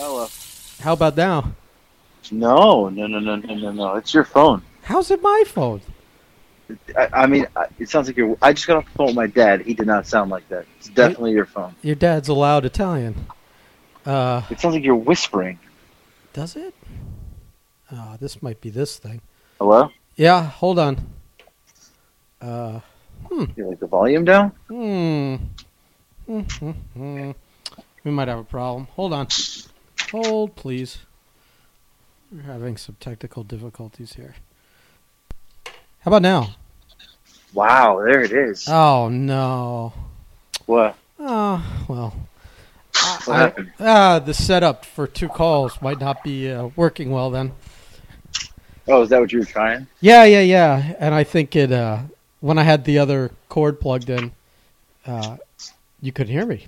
Hello. How about now? No, no, no, no, no, no, no. It's your phone. How's it my phone? I, I mean, I- it sounds like you're. I just got off the phone with my dad. He did not sound like that. It's definitely your phone. Your dad's a loud Italian. Uh, It sounds like you're whispering. does it? Oh, this might be this thing. Hello? Yeah, hold on. Uh, hmm. You like the volume down? hmm. Hmm, hmm, hmm. We might have a problem. Hold on. Hold, please. We're having some technical difficulties here. How about now? Wow, there it is. Oh no. what? Oh well. What I- happened? Ah, the setup for two calls might not be uh, working well then. Oh, is that what you were trying? Yeah, yeah, yeah. And I think it uh, when I had the other cord plugged in, uh, you couldn't hear me.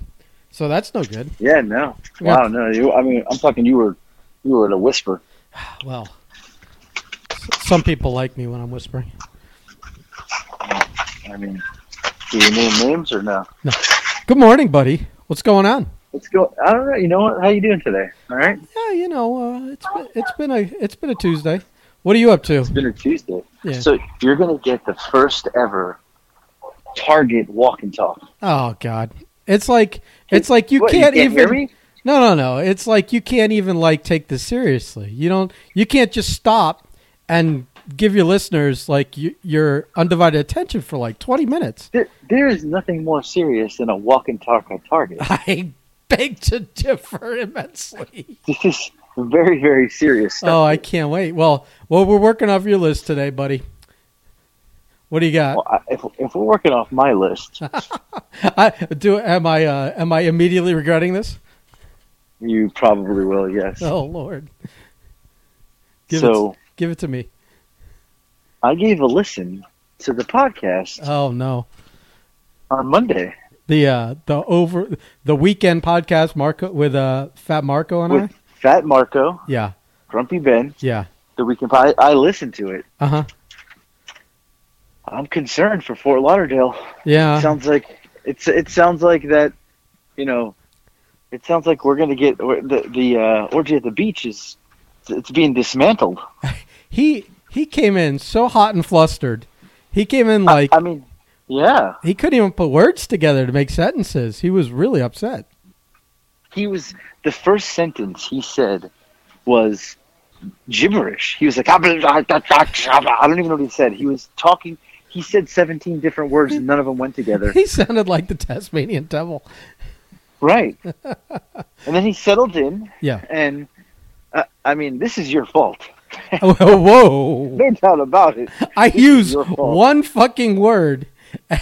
So that's no good. Yeah, no. Yeah. Wow, no. You. I mean, I'm talking. You were. You were at a whisper. Well, some people like me when I'm whispering. I mean, do you name names or no? Good morning, buddy. What's going on? Let's go. I don't know. You know what? How you doing today? All right. Yeah, you know, uh, it's been, it's been a it's been a Tuesday. What are you up to? It's been a Tuesday. Yeah. So you're gonna get the first ever Target walk and talk. Oh God, it's like it's like you What, can't, hear even. me? No, no, no. It's like you can't even like take this seriously. You don't. You can't just stop and give your listeners like you, your undivided attention for like twenty minutes. There, there is nothing more serious than a walk and talk at Target. I beg to differ immensely. this is very, very serious stuff. Oh, I can't wait. Well, well, we're working off your list today, buddy. What do you got? Well, I, if, if we're working off my list, I, do am I uh, am I immediately regretting this? you probably will. Yes. Oh Lord, give so it give it to me. I gave a listen to the podcast Oh no. on Monday the uh the over the weekend podcast Marco with uh Fat Marco and I. Fat Marco, Yeah, Grumpy Ben, yeah. the weekend. I, I listened to it. Uh huh. I'm concerned for Fort Lauderdale. Yeah. it sounds like it's it sounds like that you know it sounds like we're gonna get the the uh, orgy at the beach is it's being dismantled he he came in so hot and flustered. He came in like I mean yeah he couldn't even put words together to make sentences. He was really upset. he was the first sentence he said was gibberish he was like I don't even know what he said he was talking he said 17 different words and none of them went together He sounded like the Tasmanian devil. right and then he settled in Yeah. and uh, I mean this is your fault Whoa. no doubt about it I This one fucking word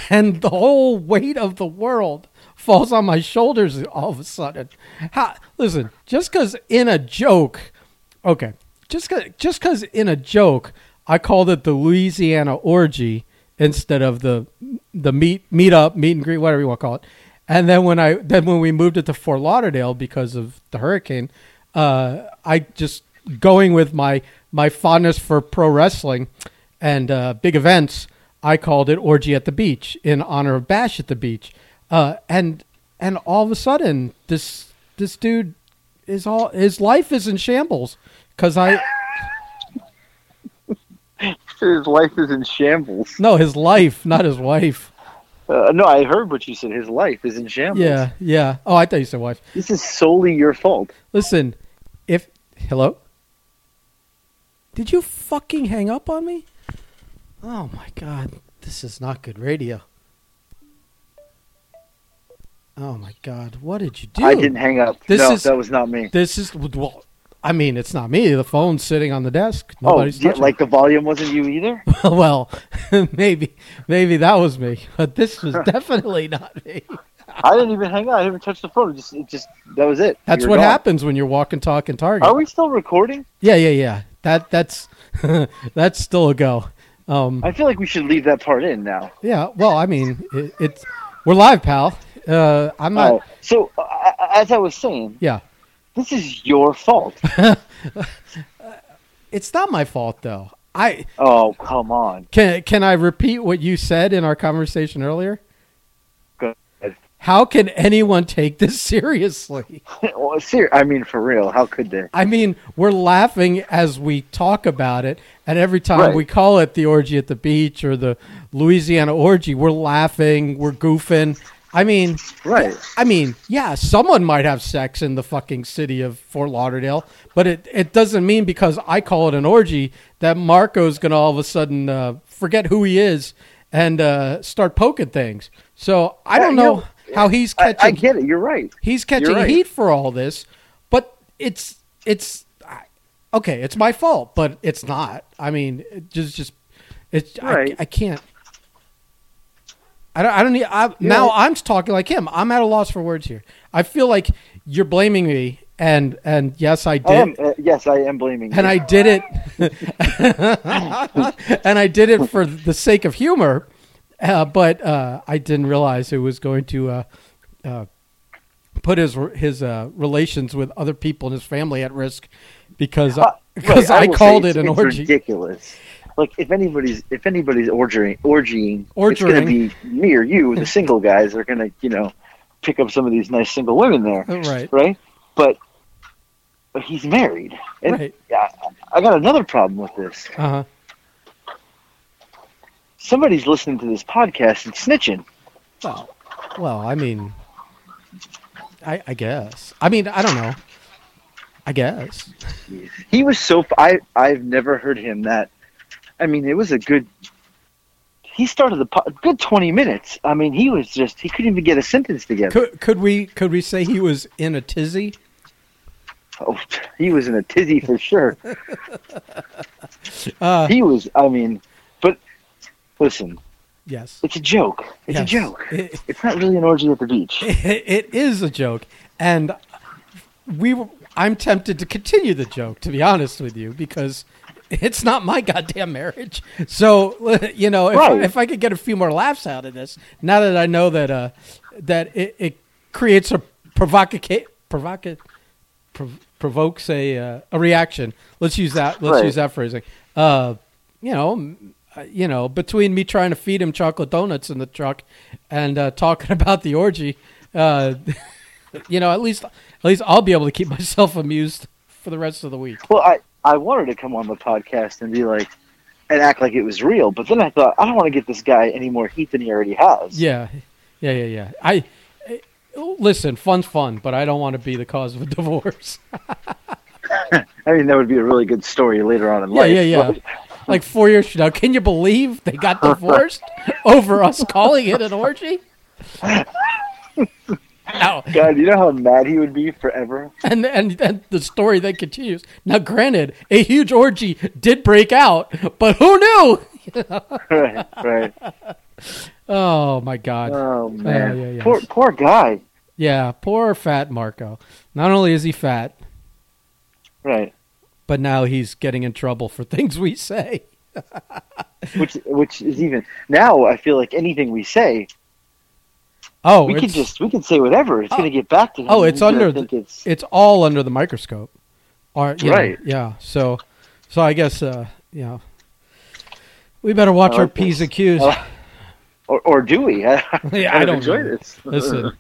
and the whole weight of the world falls on my shoulders all of a sudden. How, listen, just because in a joke, okay, just cause, just cause in a joke I called it the Louisiana orgy instead of the the meet meet up meet and greet whatever you want to call it. And then when I then when we moved it to Fort Lauderdale because of the hurricane, uh, I just going with my my fondness for pro wrestling and uh, big events. I called it orgy at the beach in honor of Bash at the beach, uh, and and all of a sudden this this dude is all his life is in shambles because I his life is in shambles. no his life not his wife Uh, no, I heard what you said. His life is in shambles. yeah yeah oh I thought you said wife This is solely your fault. listen if hello did you fucking hang up on me oh my god this is not good radio oh my god what did you do I didn't hang up. This no, is- that was not me. This is well. I mean, it's not me. The phone's sitting on the desk. Nobody's Oh, yeah, like the volume wasn't you either? well, maybe, maybe that was me, but this was definitely not me. I didn't even hang out. I didn't even touch the phone. It just, it just that was it. That's what gone. happens when you're walking, talking, Target. Are we still recording? Yeah, yeah, yeah. That that's that's still a go. Um, I feel like we should leave that part in now. yeah. Well, I mean, it, it's we're live, pal. Uh, I'm not. Oh, so uh, as I was saying, Yeah. This is your fault. It's not my fault though. I Oh, come on. can can I repeat what you said in our conversation earlier? How can anyone take this seriously? well, ser- I mean, for real, how could they? I mean, we're laughing as we talk about it, and every time Right. we call it the orgy at the beach or the Louisiana orgy, we're laughing, we're goofing. I mean, Right. I mean, yeah, someone might have sex in the fucking city of Fort Lauderdale, but it, it doesn't mean because I call it an orgy that Marco's going to all of a sudden uh, forget who he is and uh, start poking things. So I Yeah, don't know know, how he's catching I get it. You're right. he's catching right. heat for all this, but it's it's okay. It's my fault, but it's not. I mean, it just just it's Right. I, I can't. I don't. I don't need. I, Now I'm talking like him. I'm at a loss for words here. I feel like you're blaming me, and and yes, I did. I am. Uh, yes, I am blaming. and you. I did it, and I did it for the sake of humor, uh, but uh, I didn't realize it was going to uh, uh, put his his uh, relations with other people in his family at risk because Uh, because right, I, will called it an orgy. Ridiculous. Like if anybody's if anybody's orgying orgying, it's gonna be me or you. The single guys are gonna you know pick up some of these nice single women there, Right, right? But but he's married, and right. I, I got another problem with this. Uh huh. Somebody's listening to this podcast and snitching. Well, well, I mean, I I guess. I mean, I don't know. I guess. He was so. I I've never heard him that. I mean, it was a good. He started the good twenty minutes. I mean, he was just he couldn't even get a sentence together. Could could we could we say he was in a tizzy? Oh, he was in a tizzy for sure. Uh, He was. I mean, but listen, yes. it's a joke. It's Yes. a joke. It- It's not really an orgy at the beach. it, it is a joke, and we. Were, I'm tempted to continue the joke, to be honest with you, because it's not my goddamn marriage. So you know, if, Right. if I could get a few more laughs out of this, now that I know that uh, that it, it creates a provoca provoca prov- provokes a uh, a reaction. Let's use that. Let's Right. use that phrasing. Uh, you know, uh, you know, between me trying to feed him chocolate donuts in the truck and uh, talking about the orgy, uh, you know, at least at least I'll be able to keep myself amused for the rest of the week. Well, I I wanted to come on the podcast and be like, and act like it was real, but then I thought I don't want to get this guy any more heat than he already has. Yeah, yeah, yeah, yeah. I, I listen. Fun's fun, but I don't want to be the cause of a divorce. I mean, that would be a really good story later on in Yeah, life. yeah, yeah. but- like four years from now, can you believe they got divorced over us calling it an orgy? No, God, you know how mad he would be forever. and and then the story then continues. Now, granted, a huge orgy did break out, but who knew? right, right. Oh my God! Oh man, yeah, yeah. poor poor guy. yeah, poor fat Marco. Not only is he fat, Right, but now he's getting in trouble for things we say. which which is even now. I feel like anything we say, Oh, we can just we can say whatever. It's Oh. going to get back to him. Oh, it's under think it's it's all under the microscope. Or, you know, Right. yeah. So, so I guess uh, you know, we better watch I our p's this. and q's. Oh. or or do we? I, Yeah, I don't enjoyed know. this. Listen,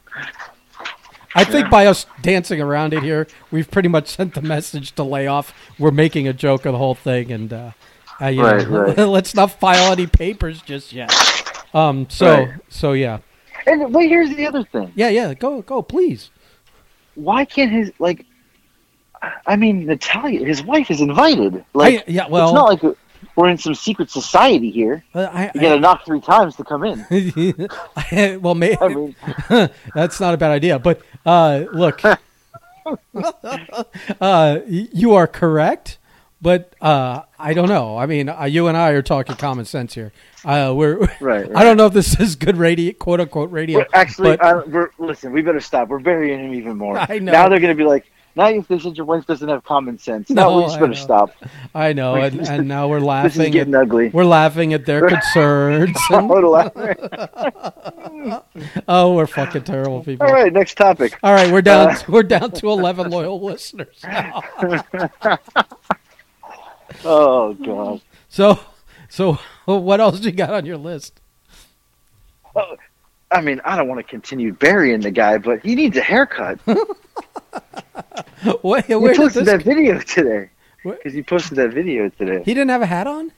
I think by us dancing around it here, we've pretty much sent the message to lay off. We're making a joke of the whole thing, and uh, uh, Right, know, right. let's not file any papers just yet. Um. So, Right. so yeah, And wait, here's the other thing. yeah, yeah. Go, go, please. Why can't his like? I mean, Natalia, his wife is invited. Like, I, yeah. it's not like we're in some secret society here. uh, I, You got to knock three times to come in. I, well, may, I mean, That's not a bad idea. But uh, look, uh, you are correct. But uh, I don't know. I mean, uh, you and I are talking common sense here. Uh, we're. right. right. I don't know if this is good radio, quote unquote radio. We're actually, but- I, we're listen. We better stop. We're burying him even more. I know. Now they're going to be like, now if they said your wife doesn't have common sense, no, No, we just better stop. I know, and, and now we're laughing. This is laughing. At, getting ugly. we're laughing at their concerns. and- oh, we're fucking terrible people. All right, next topic. All right, we're down. Uh, we're down to eleven loyal listeners. Oh god. So, so what else do you got on your list? I mean, I don't want to continue burying the guy, but he needs a haircut. Wait, He posted that video today. Because he posted that video today. He didn't have a hat on.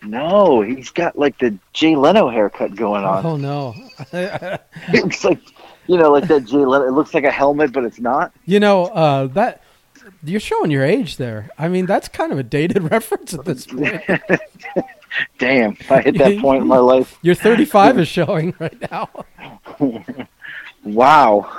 No, he's got like the Jay Leno haircut going on. Oh no. It looks like, you know, like that Jay Leno. It looks like a helmet, but it's not. you know uh, that you're showing your age there. I mean, that's kind of a dated reference at this point. Damn, I hit that point in my life. Your 35 is showing right now. Wow.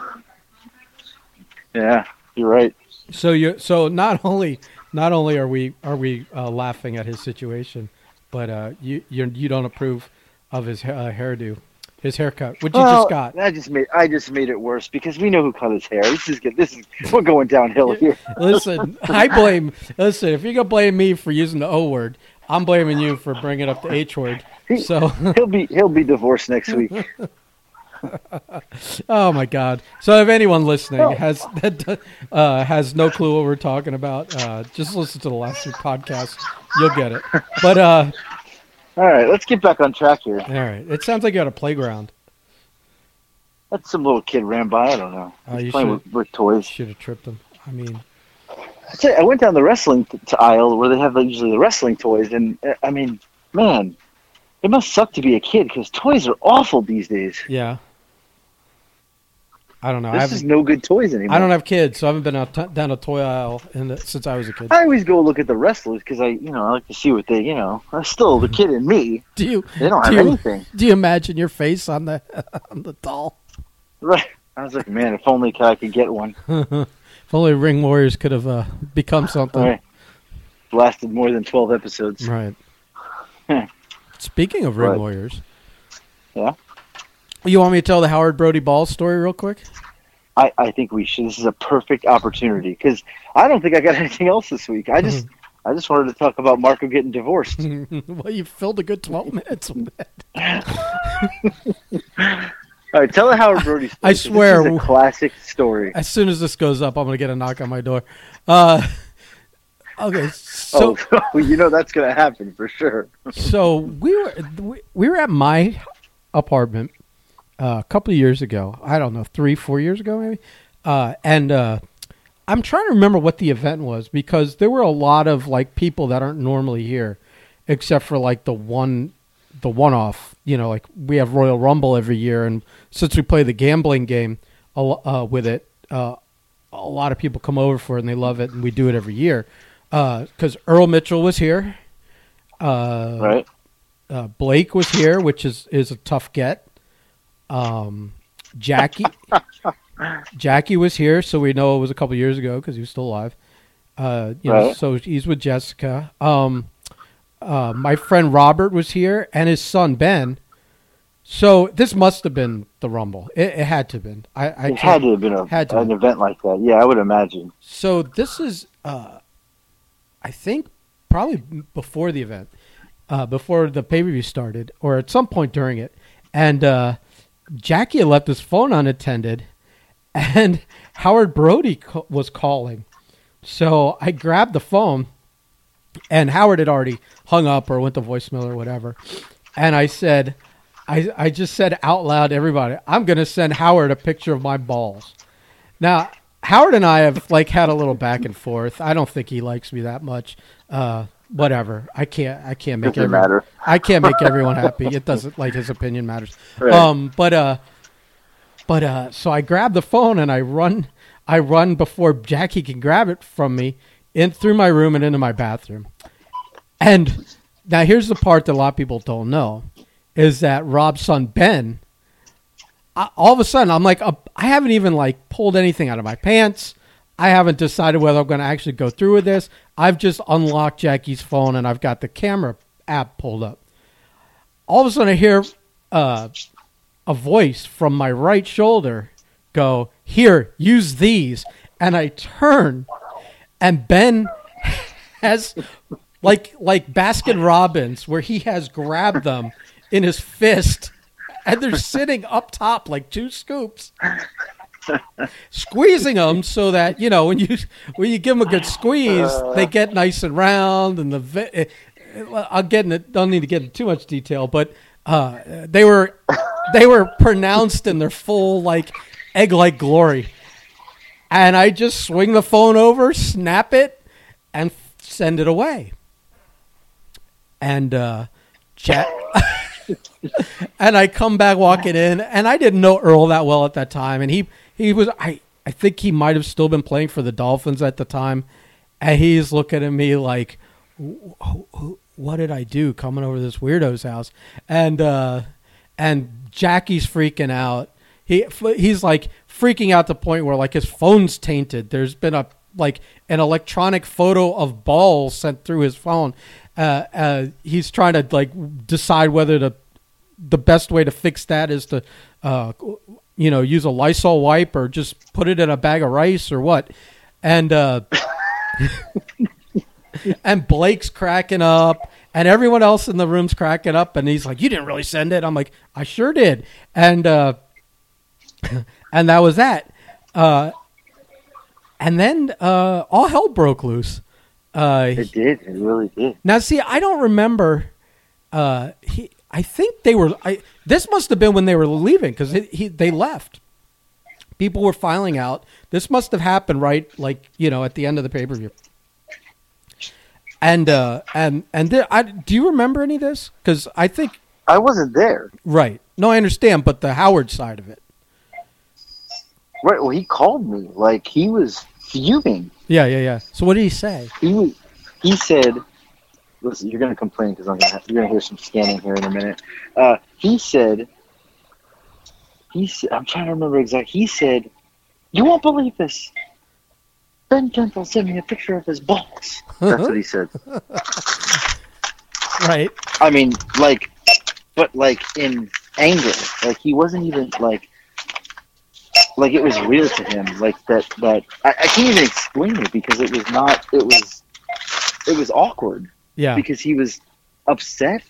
Yeah, you're right. So you so not only not only are we are we uh, laughing at his situation, but uh, you you you don't approve of his uh, hairdo, his haircut, which you Well, just got. I just made I just made it worse because we know who cut his hair. This is good. This is we're going downhill here. Listen, I blame. Listen, if you're gonna blame me for using the O word, I'm blaming you for bringing up the H word. So, He'll be he'll be divorced next week. oh my God! So, if anyone listening Oh. has that uh, has no clue what we're talking about, uh, just listen to the last two podcasts. You'll get it. But uh, All right, let's get back on track here. all right, it sounds like you're at a playground. That's some little kid ran by. I don't know. Oh, He's you playing with, with toys. Should have tripped him. I mean, I, you, I went down the wrestling t- aisle where they have like, usually the wrestling toys, and uh, I mean, man, it must suck to be a kid because toys are awful these days. yeah. I don't know. I This haven't. is no good toys anymore. I don't have kids, so I haven't been out t- down a toy aisle in the, since I was a kid. I always go look at the wrestlers because I, you know, I like to see what they, you know, that's still the kid in me. Do you They don't do have you, anything, do you imagine your face on the on the doll? right? I was like, man, if only I could get one. If only Ring Warriors could have uh, become something. Right. Lasted more than twelve episodes. Right. Speaking of Ring Right. Warriors, Yeah. You want me to tell the Howard Brody Ball story real quick? I, I think we should. This is a perfect opportunity because I don't think I got anything else this week. I just, I just wanted to talk about Marco getting divorced. well, you filled a good twelve minutes with that. All right, tell the Howard Brody story. I swear- this is a classic story. As soon as this goes up, I'm going to get a knock on my door. Uh, okay, so oh, you know that's gonna happen for sure. so we were we, we were at my apartment uh, a couple of years ago. I don't know, three, four years ago, maybe. Uh, and uh, I'm trying to remember what the event was because there were a lot of like people that aren't normally here, except for like the one, the one-off. You know, like we have Royal Rumble every year, and since we play the gambling game uh, with it, uh, a lot of people come over for it and they love it, and we do it every year. Because Earl Mitchell was here. Uh, Right? uh, Blake was here, which is is a tough get. Um, Jackie, Jackie was here, so we know it was a couple years ago because he was still alive. Uh, you know, Right. so he's with Jessica. Um, uh, my friend Robert was here, and his son Ben. So this must have been the Rumble. It, it had to have been. I, I It had to have been a, had an event like that. Yeah, I would imagine. So this is, uh, I think, probably before the event, uh, before the pay per view started, or at some point during it, and uh, Jackie left his phone unattended, and Howard Brody ca- was calling. So I grabbed the phone, and Howard had already hung up or went to voicemail or whatever, and I said. I, I just said out loud everybody, I'm going to send Howard a picture of my balls. Now, Howard and I have like had a little back and forth. I don't think he likes me that much. Uh, whatever. I can't. I can't make Doesn't matter. I can't make everyone happy. It doesn't like his opinion matters. Right. Um, but uh, but uh, so I grab the phone and I run. I run before Jackie can grab it from me in through my room and into my bathroom. And now here's the part that a lot of people don't know is that Rob's son Ben I, all of a sudden I'm like uh, I haven't even like pulled anything out of my pants. I haven't decided whether I'm going to actually go through with this. I've just unlocked Jackie's phone and I've got the camera app pulled up. All of a sudden I hear uh, a voice from my right shoulder go, "Here, use these." And I turn and Ben has like like Baskin Robbins where he has grabbed them in his fist and they're sitting up top like two scoops squeezing them so that you know when you when you give them a good squeeze they get nice and round and the I'll get it don't need to get into too much detail but uh, they were they were pronounced in their full like egg-like glory. And I just swing the phone over, snap it, and f- send it away. And uh, Jack, and I come back walking in, and I didn't know Earl that well at that time, and he he was I I think he might have still been playing for the Dolphins at the time, and he's looking at me like, "Wh- wh- "What did I do coming over to this weirdo's house?" And uh, and Jackie's freaking out. He he's like freaking out to the point where like his phone's tainted. There's been a like an electronic photo of balls sent through his phone. Uh, uh, he's trying to like decide whether to the best way to fix that is to uh, you know use a Lysol wipe or just put it in a bag of rice or what. And uh, and Blake's cracking up, and everyone else in the room's cracking up, and he's like, "You didn't really send it." I'm like, "I sure did," and uh, and that was that. Uh, and then uh, all hell broke loose. Uh, It did. It really did. now, see, I don't remember. Uh, he, I think they were. I, this must have been when they were leaving because he, they left. People were filing out. This must have happened right, like you know, at the end of the pay per view. And uh, and and there, I, do you remember any of this? Because I think I wasn't there. right. No, I understand, but the Howard side of it. Right. Well, he called me. Like he was fuming. Yeah, yeah, yeah. So what did he say? He. He said, "Listen, you're going to complain because I'm going to. You're going to hear some scanning here in a minute." Uh, he said. He said, "I'm trying to remember exactly." He said, "You won't believe this." Ben Temple sent me a picture of his balls. That's what he said. Right. I mean, like, but like in anger. Like he wasn't even like, like it was real to him. Like that. That I, I can't even explain it because it was not. It was. It was awkward Yeah. because he was upset,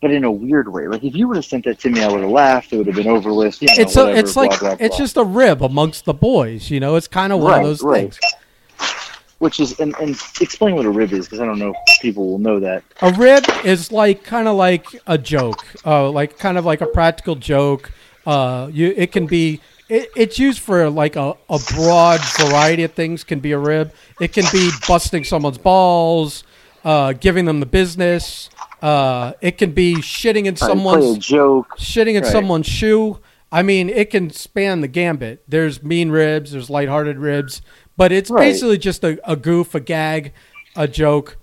but in a weird way. Like if you would have sent that to me, I would have laughed. It would have been over with. You know, it's a, whatever, it's blah, like blah, it's blah. just a rib amongst the boys. You know, it's kind of one Right, of those right. things. which is and, and explain what a rib is because I don't know if people will know that. A rib is like kind of like a joke, uh, like kind of like a practical joke. Uh, you, it can be. It, it's used for like a, a broad variety of things. Can be a rib. It can be busting someone's balls, uh, giving them the business. Uh, it can be shitting in Right, play a someone's joke. shitting in Right. someone's shoe. I mean, it can span the gambit. There's mean ribs, there's lighthearted ribs, but it's Right. basically just a, a goof, a gag, a joke,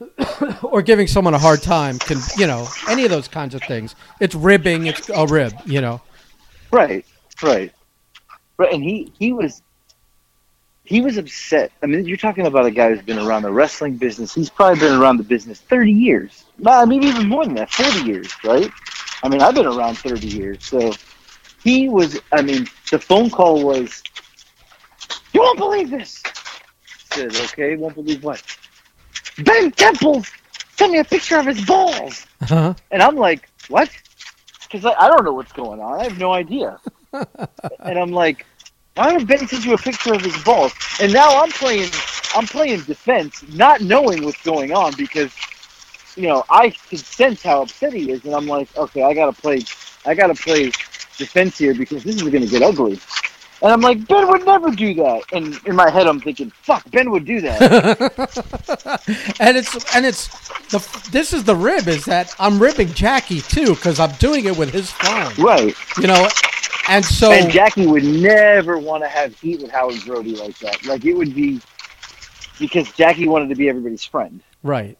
or giving someone a hard time. Can you know any of those kinds of things? It's ribbing. It's a rib. You know. Right, right, right. And he he was he was upset. I mean, you're talking about a guy who's been around the wrestling business. He's probably been around the business 30 years, nah, maybe even more than that, 40 years, right? I mean, I've been around 30 years, so he was. I mean, the phone call was, "You won't believe this." I said, "Okay, won't believe what?" Ben Temple sent me a picture of his balls. Uh-huh. And I'm like, what? Because I, I don't know what's going on. I have no idea. and I'm like, why would Ben send you a picture of his balls? And now I'm playing, I'm playing defense, not knowing what's going on because, you know, I can sense how upset he is, and I'm like, okay, I gotta play, I gotta play defense here because this is gonna get ugly. And I'm like, Ben would never do that. And in my head, I'm thinking, fuck, Ben would do that. and it's and it's the this is the rib is that I'm ribbing Jackie too because I'm doing it with his phone. right. You know, and so And Jackie would never want to have heat with Howard Brody like that. Like it would be because Jackie wanted to be everybody's friend. right,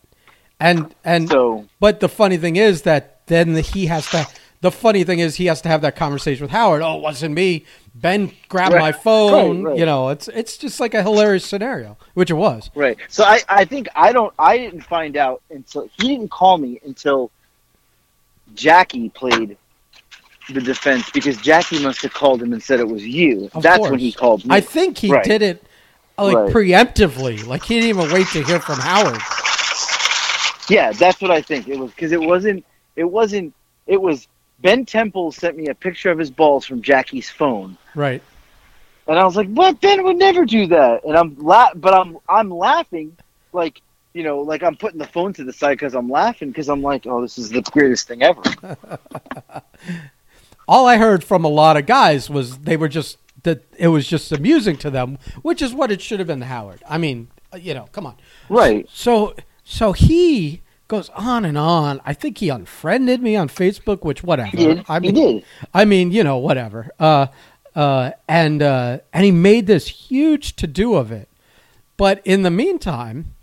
and and So But the funny thing is that then he has to. The funny thing is he has to have that conversation with Howard. Oh, it wasn't me. Ben grabbed Right. my phone. Right, right. You know, it's it's just like a hilarious scenario, which it was. right. So I, I think I don't I didn't find out until he didn't call me until Jackie played the defense because Jackie must have called him and said it was you. Of That's course. when he called me. I think he Right. did it like Right. preemptively. Like he didn't even wait to hear from Howard. Yeah, that's what I think. It was because it wasn't. It wasn't. It was Ben Temple sent me a picture of his balls from Jackie's phone, Right. and I was like, "What? Ben would never do that." And I'm la- but I'm I'm laughing, like you know, like I'm putting the phone to the side because I'm laughing because I'm like, oh, this is the greatest thing ever. All I heard from a lot of guys was they were just that it was just amusing to them, which is what it should have been to Howard. I mean, uh, you know, come on. right. So so he goes on and on. I think he unfriended me on Facebook, which whatever. He did. I he mean, did. I mean, you know, whatever. Uh, uh, and uh, and he made this huge to do of it. But in the meantime,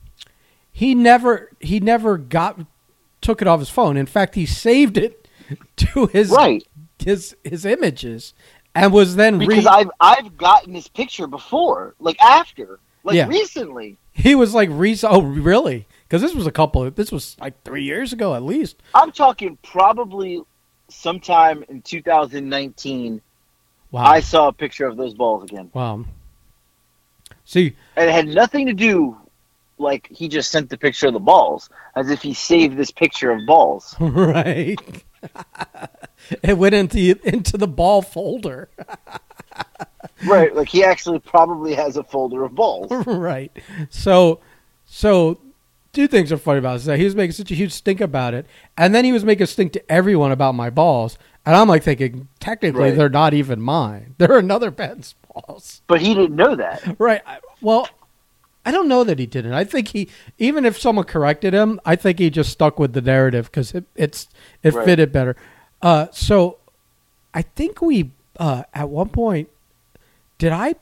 he never he never got took it off his phone. In fact, he saved it to his Right. His his images and was then Because re- I've I've gotten this picture before, like after, like Yeah. recently. he was like re- oh really because this was a couple of, this was like three years ago at least I'm talking probably sometime in 2019. wow I saw a picture of those balls again, wow see and it had nothing to do. Like he just sent the picture of the balls, as if he saved this picture of balls. right it went into into the ball folder right, like he actually probably has a folder of balls. right. So, so two things are funny about this. He was making such a huge stink about it, and then he was making a stink to everyone about my balls. And I'm like thinking, technically, Right. they're not even mine. They're another man's balls. But he didn't know that. Right. Well, I don't know that he didn't. I think he, even if someone corrected him, I think he just stuck with the narrative because it, it's it Right. fitted better. Uh, so, I think we uh, at one point did I.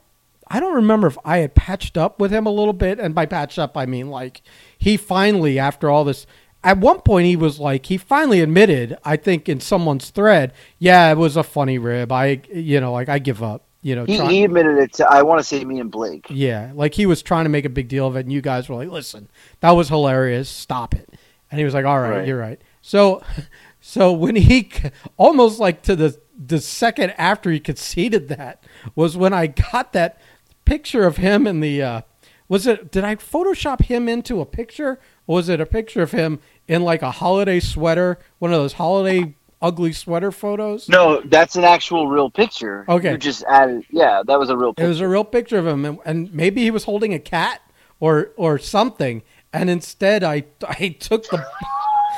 I don't remember if I had patched up with him a little bit, and by patched up I mean like he finally, after all this, at one point he was like he finally admitted, I think in someone's thread, yeah, it was a funny rib. I, you know, like I give up. You know, He, try- he admitted it to, I want to say me and Blake. yeah, like he was trying to make a big deal of it, and you guys were like, "Listen, that was hilarious. Stop it." And he was like, "All right, Right. you're right." So, so when he almost like to the the second after he conceded that was when I got that picture of him in the uh, was it? Did I Photoshop him into a picture, or was it a picture of him in like a holiday sweater, one of those holiday ugly sweater photos? No, that's an actual real picture. Okay. You just added, yeah, that was a real picture. It was a real picture of him, and, and maybe he was holding a cat or or something. And instead, I I took the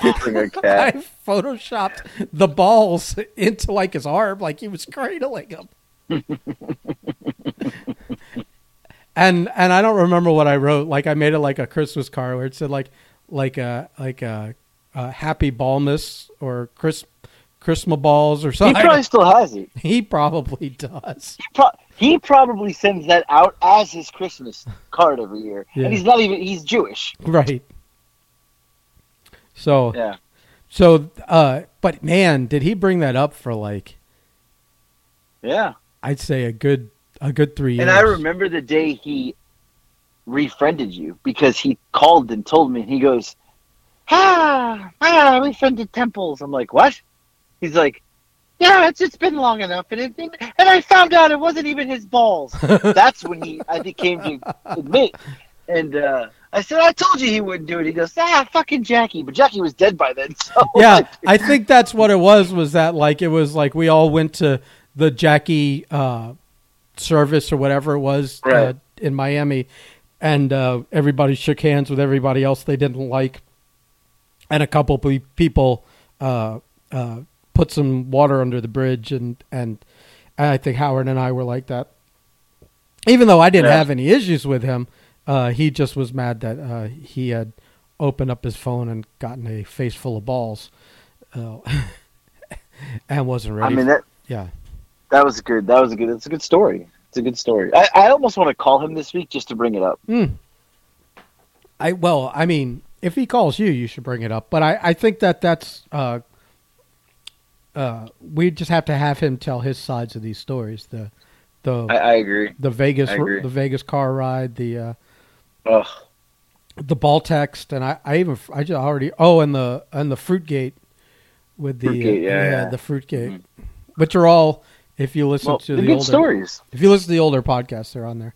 A I cat. photoshopped the balls into like his arm, like he was cradling him. and and I don't remember what I wrote. Like I made it like a Christmas card where it said like like a like a, a happy ballmas or Chris Christmas balls or something. He probably still has it. he probably does. He, pro- he probably sends that out as his Christmas card every year, Yeah. and he's not even he's Jewish. Right. So Yeah, so uh but man, did he bring that up for like yeah. I'd say a good a good 3 years. And I remember the day he refriended you because he called and told me. And He goes, "Ah, ah, I refriended Temples." I'm like, "What?" He's like, "Yeah, it's it's been long enough, and it, and I found out it wasn't even his balls." That's when he I think came to admit. And uh, I said, "I told you he wouldn't do it." He goes, "Ah, fucking Jackie," but Jackie was dead by then. So yeah, I think that's what it was. Was that like it was like we all went to the Jackie uh, service or whatever it was uh, in Miami, and uh, everybody shook hands with everybody else they didn't like, and a couple pe- people uh, uh, put some water under the bridge, and and and I think Howard and I were like that. Even though I didn't Yeah. have any issues with him, uh, he just was mad that uh, he had opened up his phone and gotten a face full of balls, uh, and wasn't ready. I mean that yeah, that was good. That was a good. It's a good story. It's a good story. I, I almost want to call him this week just to bring it up. Hmm. I well, I mean, if he calls you, you should bring it up. But I, I think that that's uh, uh, we just have to have him tell his sides of these stories. The the I, I agree. the Vegas agree. the Vegas car ride, the uh, Ugh. the ball text, and I, I even I just already oh, and the and the fruit gate with the uh, yeah, yeah. the fruit gate, which are all if you listen Well, to the older stories. if you listen to the older podcasts, they're on there.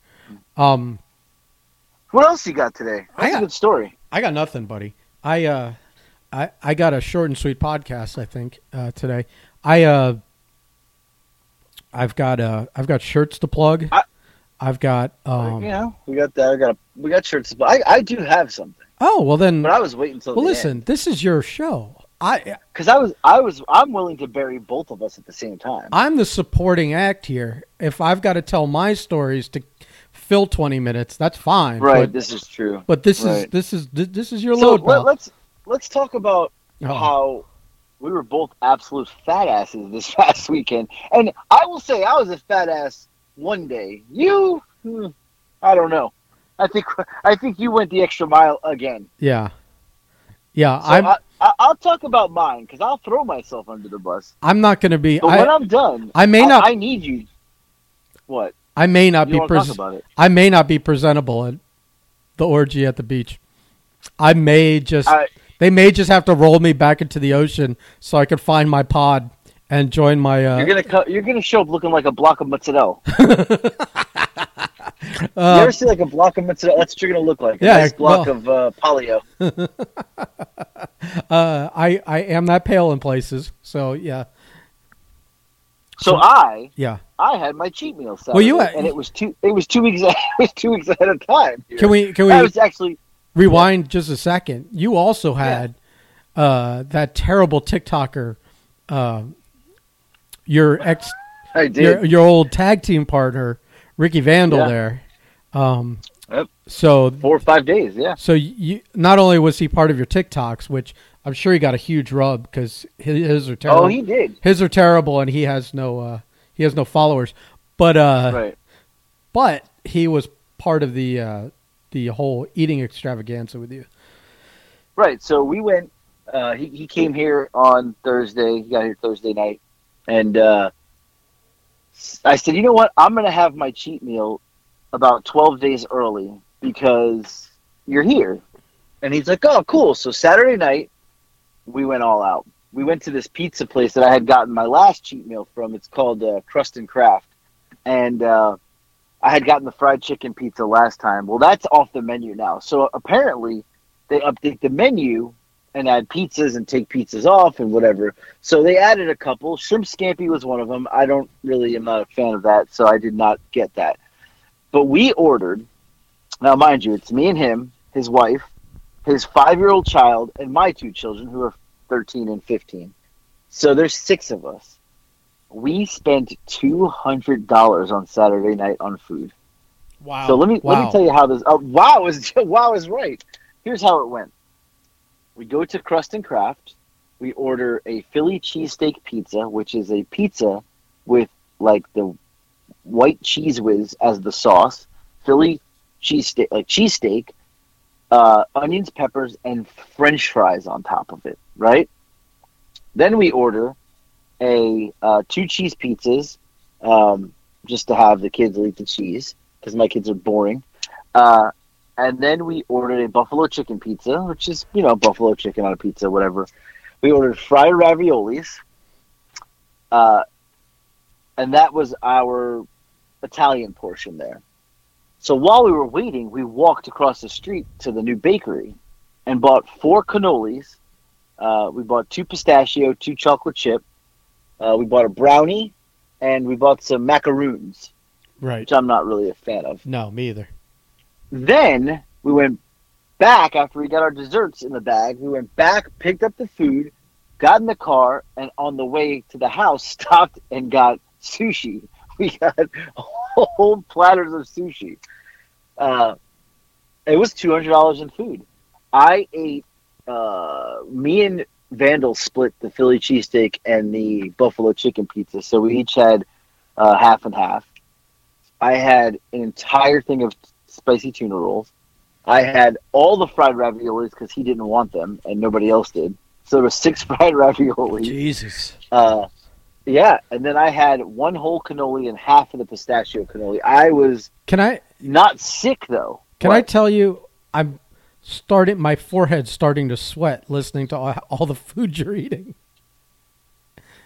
Um, What else you got today? I got- a good story. I got nothing, buddy. I uh, I I got a short and sweet podcast. I think uh, today. I uh, I've got uh, I've got shirts to plug. I- I've got um. you know, we got that. I got a, we got shirts. But I I do have something. Oh well, then. But I was waiting until well, the listen. This is your show. I because I was I was I'm willing to bury both of us at the same time. I'm the supporting act here. If I've got to tell my stories to fill 20 minutes, that's fine. right, But, this is true. but this is this is this is your So load. Let, let's let's talk about Oh. how we were both absolute fat asses this past weekend. And I will say I was a fat ass one day. You, hmm, I don't know. I think I think you went the extra mile again. Yeah, yeah. So I'm I, I, I'll talk about mine because I'll throw myself under the bus. I'm not going to be. But when I, I'm done, I may I, not. I need you. What? I may not You be. Pres- about it? I may not be presentable at the orgy at the beach. I may just. I- they may just have to roll me back into the ocean so I could find my pod and join my. Uh, You're gonna co- you're gonna show up looking like a block of mozzarella. you uh, ever see like a block of mozzarella? That's what you're gonna look like. A Yeah, nice block well- of uh, polio. uh, I I am that pale in places. So yeah, So I yeah. I had my cheat meal Saturday, Well, you had- and it was two. It was two weeks. It was two weeks ahead of time. Can we can I we was actually rewind just a second? You also had uh, that terrible TikToker, uh, your ex, I did. your your old tag team partner, Ricky Vandal. Yeah. There. Um, Yep. So four or five days. Yeah. so you not only was he part of your TikToks, which I'm sure he got a huge rub because his, his are terrible. Oh, he did. his are terrible, and he has no uh, he has no followers. But uh, right. but he was part of the uh, the whole eating extravaganza with you. Right. So we went. Uh, he he came here on Thursday. He got here Thursday night, and uh, I said, you know what? I'm gonna have my cheat meal about 12 days early because you're here. And he's like, oh, cool. So Saturday night, we went all out. We went to this pizza place that I had gotten my last cheat meal from. It's called uh, Crust and Craft, and uh, I had gotten the fried chicken pizza last time. Well, that's off the menu now. So apparently, they update the menu and add pizzas and take pizzas off and whatever. So they added a couple. Shrimp scampi was one of them. I don't really am not a fan of that, so I did not get that. But we ordered. Now, mind you, it's me and him, his wife, his five-year-old child, and my two children who are 13 and 15. So there's six of us. We spent two hundred dollars on Saturday night on food. Wow. So let me let me tell you how this. Oh, wow is wow is right. Here's how it went. We go to Crust and Craft. We order a Philly cheesesteak pizza, which is a pizza with like the white cheese whiz as the sauce, Philly cheesesteak, like cheesesteak, uh, onions, peppers, and French fries on top of it. Right. Then we order a uh, two cheese pizzas, um, just to have the kids eat the cheese because my kids are boring. Uh, and then we ordered a buffalo chicken pizza, which is you know buffalo chicken on a pizza, whatever. We ordered fried raviolis, uh, and that was our Italian portion there. So while we were waiting, we walked across the street to the new bakery and bought four cannolis. Uh, we bought two pistachio, two chocolate chip. Uh, we bought a brownie, and we bought some macaroons, right. which I'm not really a fan of. No, me either. Then we went back after we got our desserts in the bag. We went back, picked up the food, got in the car, and on the way to the house, stopped and got sushi. We got whole platters of sushi. Uh, it was two hundred dollars in food. I ate. Uh, me and Vandal split the Philly cheesesteak and the buffalo chicken pizza, so we each had uh, half and half. I had an entire thing of spicy tuna rolls. I had all the fried raviolis because he didn't want them and nobody else did. So there was six fried raviolis. Jesus. Uh, yeah, and then I had one whole cannoli and half of the pistachio cannoli. I was Can I not sick though. can I tell you I'm starting my forehead starting to sweat listening to all, all the food you're eating.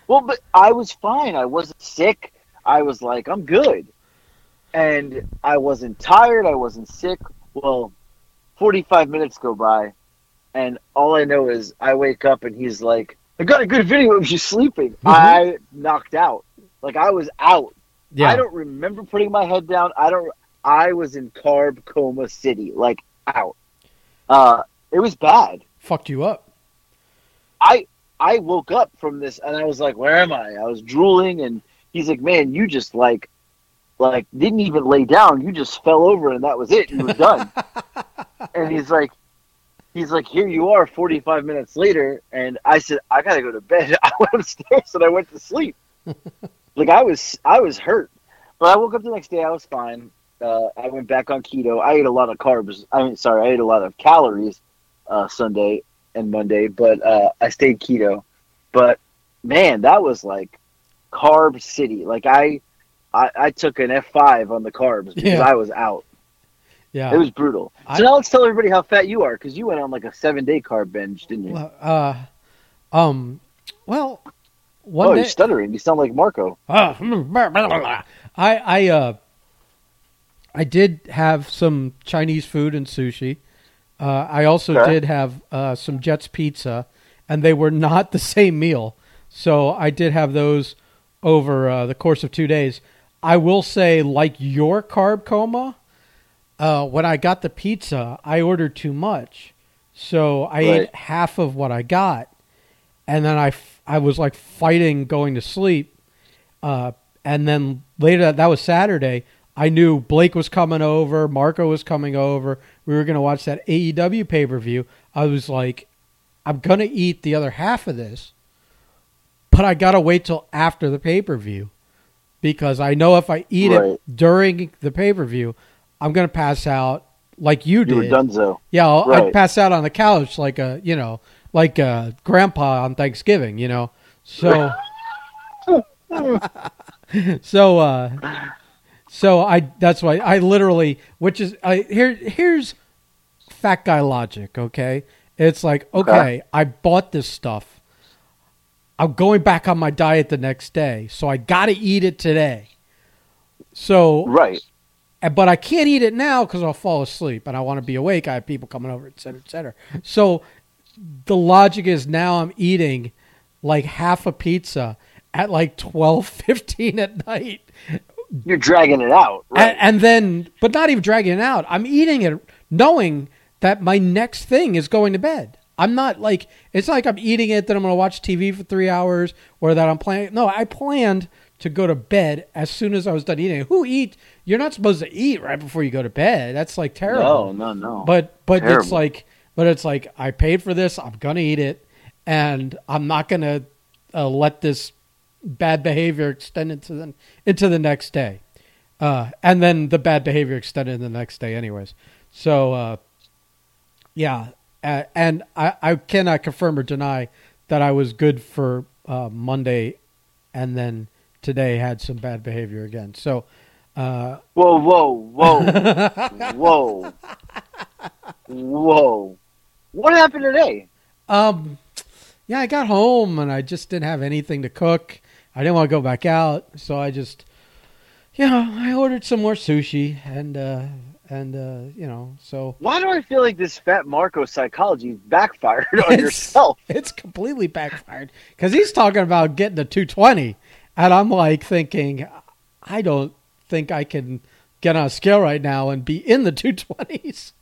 Well, but I was fine. I wasn't sick. I was like, I'm good. And I wasn't tired. I wasn't sick. Well, 45 minutes go by, and all I know is I wake up and he's like, I got a good video of you sleeping. I knocked out. Like, I was out. Yeah. I don't remember putting my head down. I don't. I was in carb coma city, like out. Uh, It was bad. Fucked you up. I I woke up from this and I was like, "Where am I?" I was drooling, and he's like, "Man, you just like, like didn't even lay down. You just fell over, and that was it. You were done." and he's like, he's like, "Here you are, 45 minutes later," and I said, "I gotta go to bed." I went upstairs and I went to sleep. like I was, I was hurt, but I woke up the next day. I was fine. Uh, I went back on keto. I ate a lot of carbs. I mean, sorry, I ate a lot of calories uh, Sunday and Monday, but uh, I stayed keto. But man, that was like carb city. Like I, I, I took an F five on the carbs because Yeah. I was out. Yeah. It was brutal. So I- now let's tell everybody how fat you are because you went on like a seven day carb binge, didn't you? Well, uh, um, well, one oh, day you're stuttering. You sound like Marco. Uh, I I uh I did have some Chinese food and sushi. Uh, I also Okay. did have uh, some Jets pizza, and they were not the same meal. So I did have those over uh, the course of two days. I will say, like your carb coma, uh, when I got the pizza, I ordered too much, so I ate half of what I got, and then I, f- I was like fighting going to sleep. Uh, and then later, that was Saturday. I knew Blake was coming over, Marco was coming over. We were going to watch that AEW pay per view. I was like, I'm going to eat the other half of this, but I got to wait till after the pay per view because I know if I eat Right. it during the pay per view, I'm going to pass out like you You were did. donezo. Yeah, I'll, I'd pass out on the couch like a you know like a grandpa on Thanksgiving. You know, so so uh, so I that's why I literally which is I here here's fat guy logic. Okay, it's like okay, Okay. I bought this stuff. I'm going back on my diet the next day, so I got to eat it today. So Right. but I can't eat it now because I'll fall asleep and I want to be awake. I have people coming over, et cetera, et cetera. So the logic is now I'm eating like half a pizza at like twelve fifteen at night, You're dragging it out. Right. and, and then but not even dragging it out. I'm eating it knowing that my next thing is going to bed. I'm not like it's not like I'm eating it that I'm going to watch TV for three hours or that I'm planning. No, I planned to go to bed as soon as I was done eating. Who eat? You're not supposed to eat right before you go to bed. That's like terrible. no, no, no. But but it's like but it's like I paid for this. I'm gonna eat it, and I'm not gonna uh, let this bad behavior extend into the into the next day, uh, and then the bad behavior extended the next day, anyways. So uh, yeah, uh, and I, I cannot confirm or deny that I was good for uh, Monday, and then today had some bad behavior again. So. Uh, Whoa, whoa, whoa, whoa, whoa! What happened today? Um, yeah, I got home and I just didn't have anything to cook. I didn't want to go back out, so I just, you know, I ordered some more sushi and uh and uh you know, so Why do I feel like this fat Marco psychology backfired on It's- yourself? it's completely backfired because he's talking about getting to 220, and I'm like thinking, I don't think I can get on a scale right now and be in the 220s.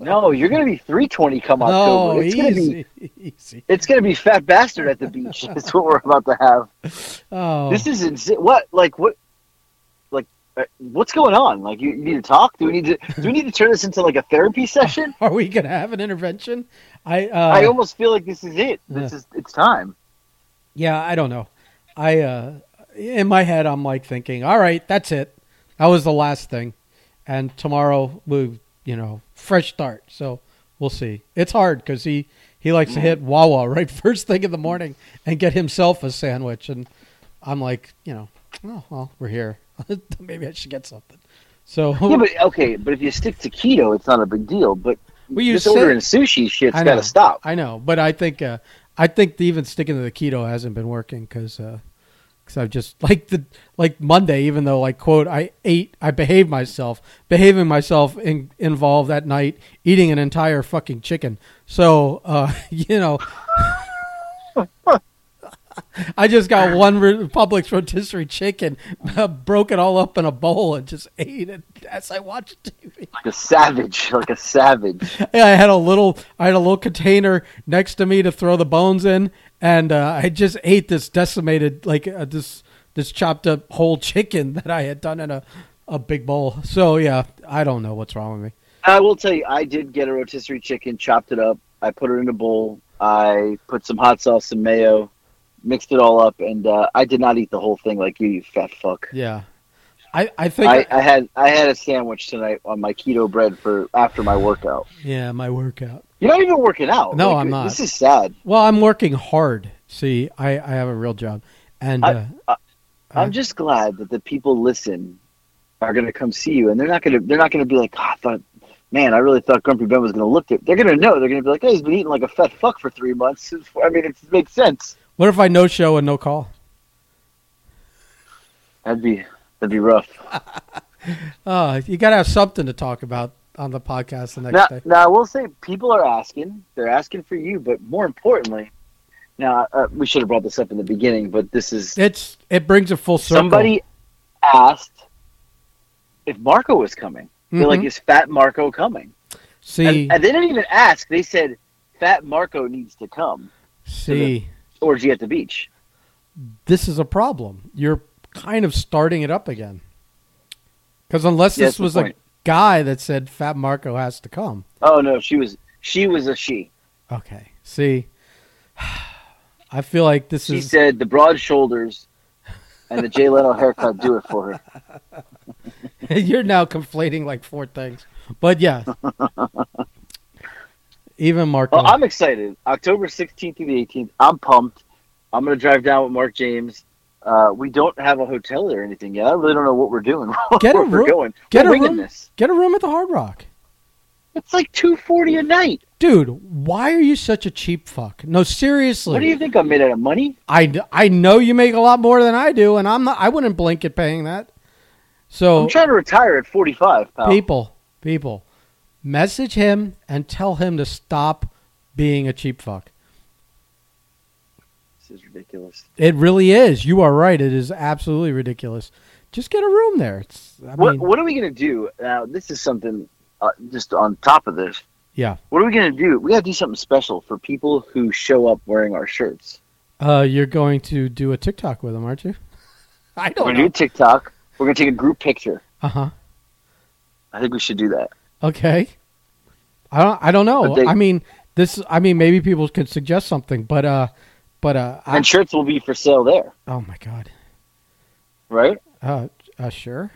No, you're gonna be 320 come October. No, it's gonna be easy, easy. it's gonna be fat bastard at the beach. That's what we're about to have. Oh, This is insane. What like what what's going on? Like you, you need to talk? Do we need to do we need to turn this into like a therapy session? are we gonna have an intervention? I uh, I almost feel like this is it. This is it's time. Yeah, I don't know. I uh in my head I'm like thinking, all right, that's it. That was the last thing. And tomorrow we, you know, fresh start. So we'll see. It's hard cuz he he likes to hit Wawa right first thing in the morning and get himself a sandwich and I'm like, you know, oh, well, we're here. Maybe I should get something. So Yeah, but okay, but if you stick to keto, it's not a big deal. But Well, you this say- ordering sushi shit's got to stop. I know, but I think uh, I think even sticking to the keto hasn't been working because because I've just like the like Monday, even though like quote I ate, I behaved myself. Behaving myself in, involved that night eating an entire fucking chicken. So uh, you know, I just got one Publix rotisserie chicken, broke it all up in a bowl, and just ate it as I watched TV. Like a savage, like a savage. Yeah, I had a little, I had a little container next to me to throw the bones in, and uh, I just ate this decimated, like uh, this this chopped up whole chicken that I had done in a a big bowl. So yeah, I don't know what's wrong with me. I will tell you, I did get a rotisserie chicken, chopped it up. I put it in a bowl. I put some hot sauce, some mayo, mixed it all up, and uh, I did not eat the whole thing like you, you fat fuck. Yeah, I I think I, I had I had a sandwich tonight on my keto bread for after my workout. yeah my workout. You're not even working out. No, Like, I'm not. This is sad. Well, I'm working hard. See, I I have a real job, and I- uh, I- I'm I- just glad that the people listen are going to come see you, and they're not going to they're not going to be like, oh, I thought, man, I really thought Grumpy Ben was going to look. At. They're going to know. They're going to be like, hey, he's been eating like a fat fuck for three months. I mean, it makes sense. What if I no show and no call? That'd be that'd be rough. Uh, you got to have something to talk about on the podcast the next Now, day. now I will say people are asking. They're asking for you, but more importantly, now uh, we should have brought this up in the beginning, but this is It's it brings a full circle. somebody asked if Marco was coming. They're like, Mhm. is Fat Marco coming? see And, and they didn't even ask. They said, Fat Marco needs to come. see Orgy at the beach. this is a problem. You're kind of starting it up again. Because unless Yeah, this was a guy that said Fat Marco has to come. Oh no, she was she was a she. Okay. See, I feel like this She is She said the broad shoulders and the Jay Leno haircut do it for her. You're now conflating like four things. But yeah. Even Mark. Well, I'm excited. October 16th through the 18th. I'm pumped. I'm gonna drive down with Mark James. Uh, we don't have a hotel or anything yet. I really don't know what we're doing. Get a room- going. get we're a room. this. Get a room at the Hard Rock. It's like 240 a night. Dude, why are you such a cheap fuck? No, seriously. What do you think I'm made out of money? I, I know you make a lot more than I do, and I'm not. I wouldn't blink at paying that. So I'm trying to retire at 45, people, people, message him and tell him to stop being a cheap fuck. This is ridiculous. It really is. You are right. It is absolutely ridiculous. Just get a room there. It's. I What mean, What are we gonna do now? This is something uh, just on top of this. yeah. What are we gonna do? We gotta do something special for people who show up wearing our shirts. Uh, you're going to do a TikTok with them, aren't you? I don't We're gonna do a TikTok. We're gonna take a group picture. Uh huh. I think we should do that. Okay. I don't. I don't know. They- I mean, this. I mean, maybe people could suggest something, but uh, but uh, I, And shirts will be for sale there, oh my god. right? Uh, uh, sure.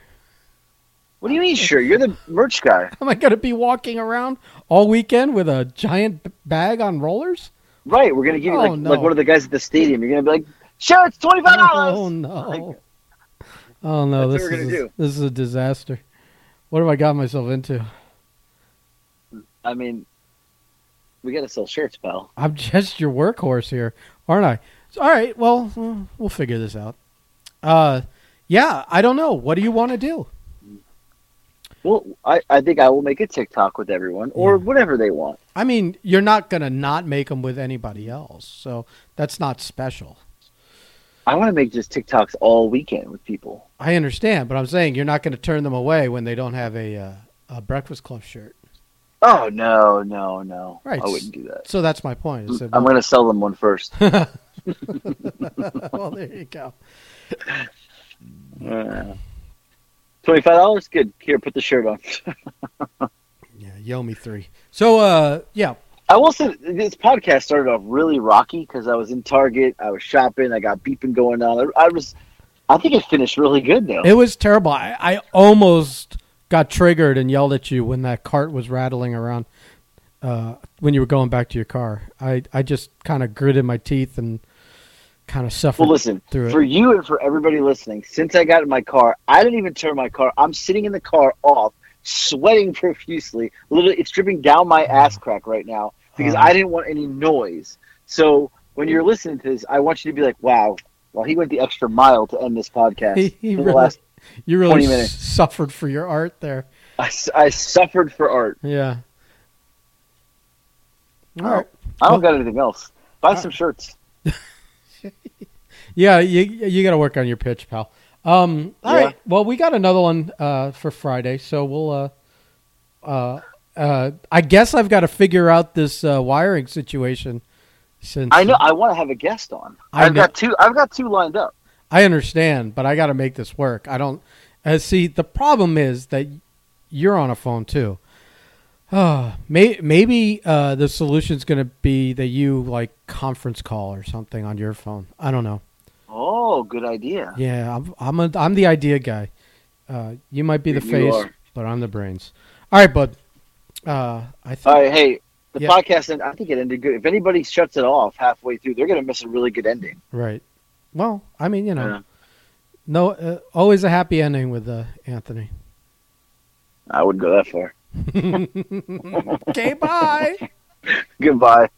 What do you mean? Sure, you're the merch guy, Am I going to be walking around all weekend with a giant bag on rollers? right? We're gonna give you Oh, like no. like one of the guys at the stadium. You're gonna be like, shirts, twenty five dollars. Oh no! Like- oh no! This is do. this is a disaster. What have I got myself into? I mean, we gotta sell shirts, pal. I'm just your workhorse here, aren't I? So, all right. Well, we'll figure this out. Uh, yeah. I don't know. What do you want to do? Well, I, I think I will make a TikTok with everyone or Yeah. whatever they want. I mean, you're not gonna not make them with anybody else, so that's not special. I want to make just TikToks all weekend with people. I understand, but I'm saying you're not going to turn them away when they don't have a uh, a Breakfast Club shirt. Oh no, no, no! Right. I wouldn't do that. So that's my point. that- I'm going to sell them one first. well, there you go. Twenty-five dollars, good. Here, put the shirt on. Yeah, yell me three. So, uh, yeah, I will say this podcast started off really rocky because I was in Target, I was shopping, I got beeping going on. I, I was, I think it finished really good though. it was terrible. I, I almost got triggered and yelled at you when that cart was rattling around. Uh, when you were going back to your car, I, I just kind of gritted my teeth and kind of suffered well, listen, through it. for you and for everybody listening, since I got in my car, I didn't even turn my car. I'm sitting in the car off, sweating profusely. Literally, it's dripping down my ass crack right now because Uh. I didn't want any noise. So when you're listening to this, I want you to be like, "Wow, well, he went the extra mile to end this podcast." He- he For the really- last, you really 20 minutes. suffered for your art there. I, I suffered for art. Yeah. All Oh. right. I don't Well- got anything else. Buy Uh, some shirts. Yeah, you you got to work on your pitch, pal. Um, all Yeah. right. Well, we got another one uh, for Friday, so we'll. Uh, uh, uh, I guess I've got to figure out this uh, wiring situation. Since I know. I want to have a guest on. I I've know. got two. I've got two lined up. I understand, but I got to make this work. I don't. Uh, see, the problem is that you're on a phone too. Uh, may, maybe uh, the solution's going to be that you like conference call or something on your phone. I don't know. Oh, good idea. Yeah, I'm I'm, a, I'm the idea guy. Uh, you might be the You face, are. but I'm the brains. All right, bud. Uh, I think All right. Hey, the Yeah. podcast. I think it ended good. If anybody shuts it off halfway through, they're going to miss a really good ending. right. Well, I mean, you know, Yeah. no, uh, always a happy ending with uh, Anthony. I wouldn't go that far. okay, bye. Goodbye.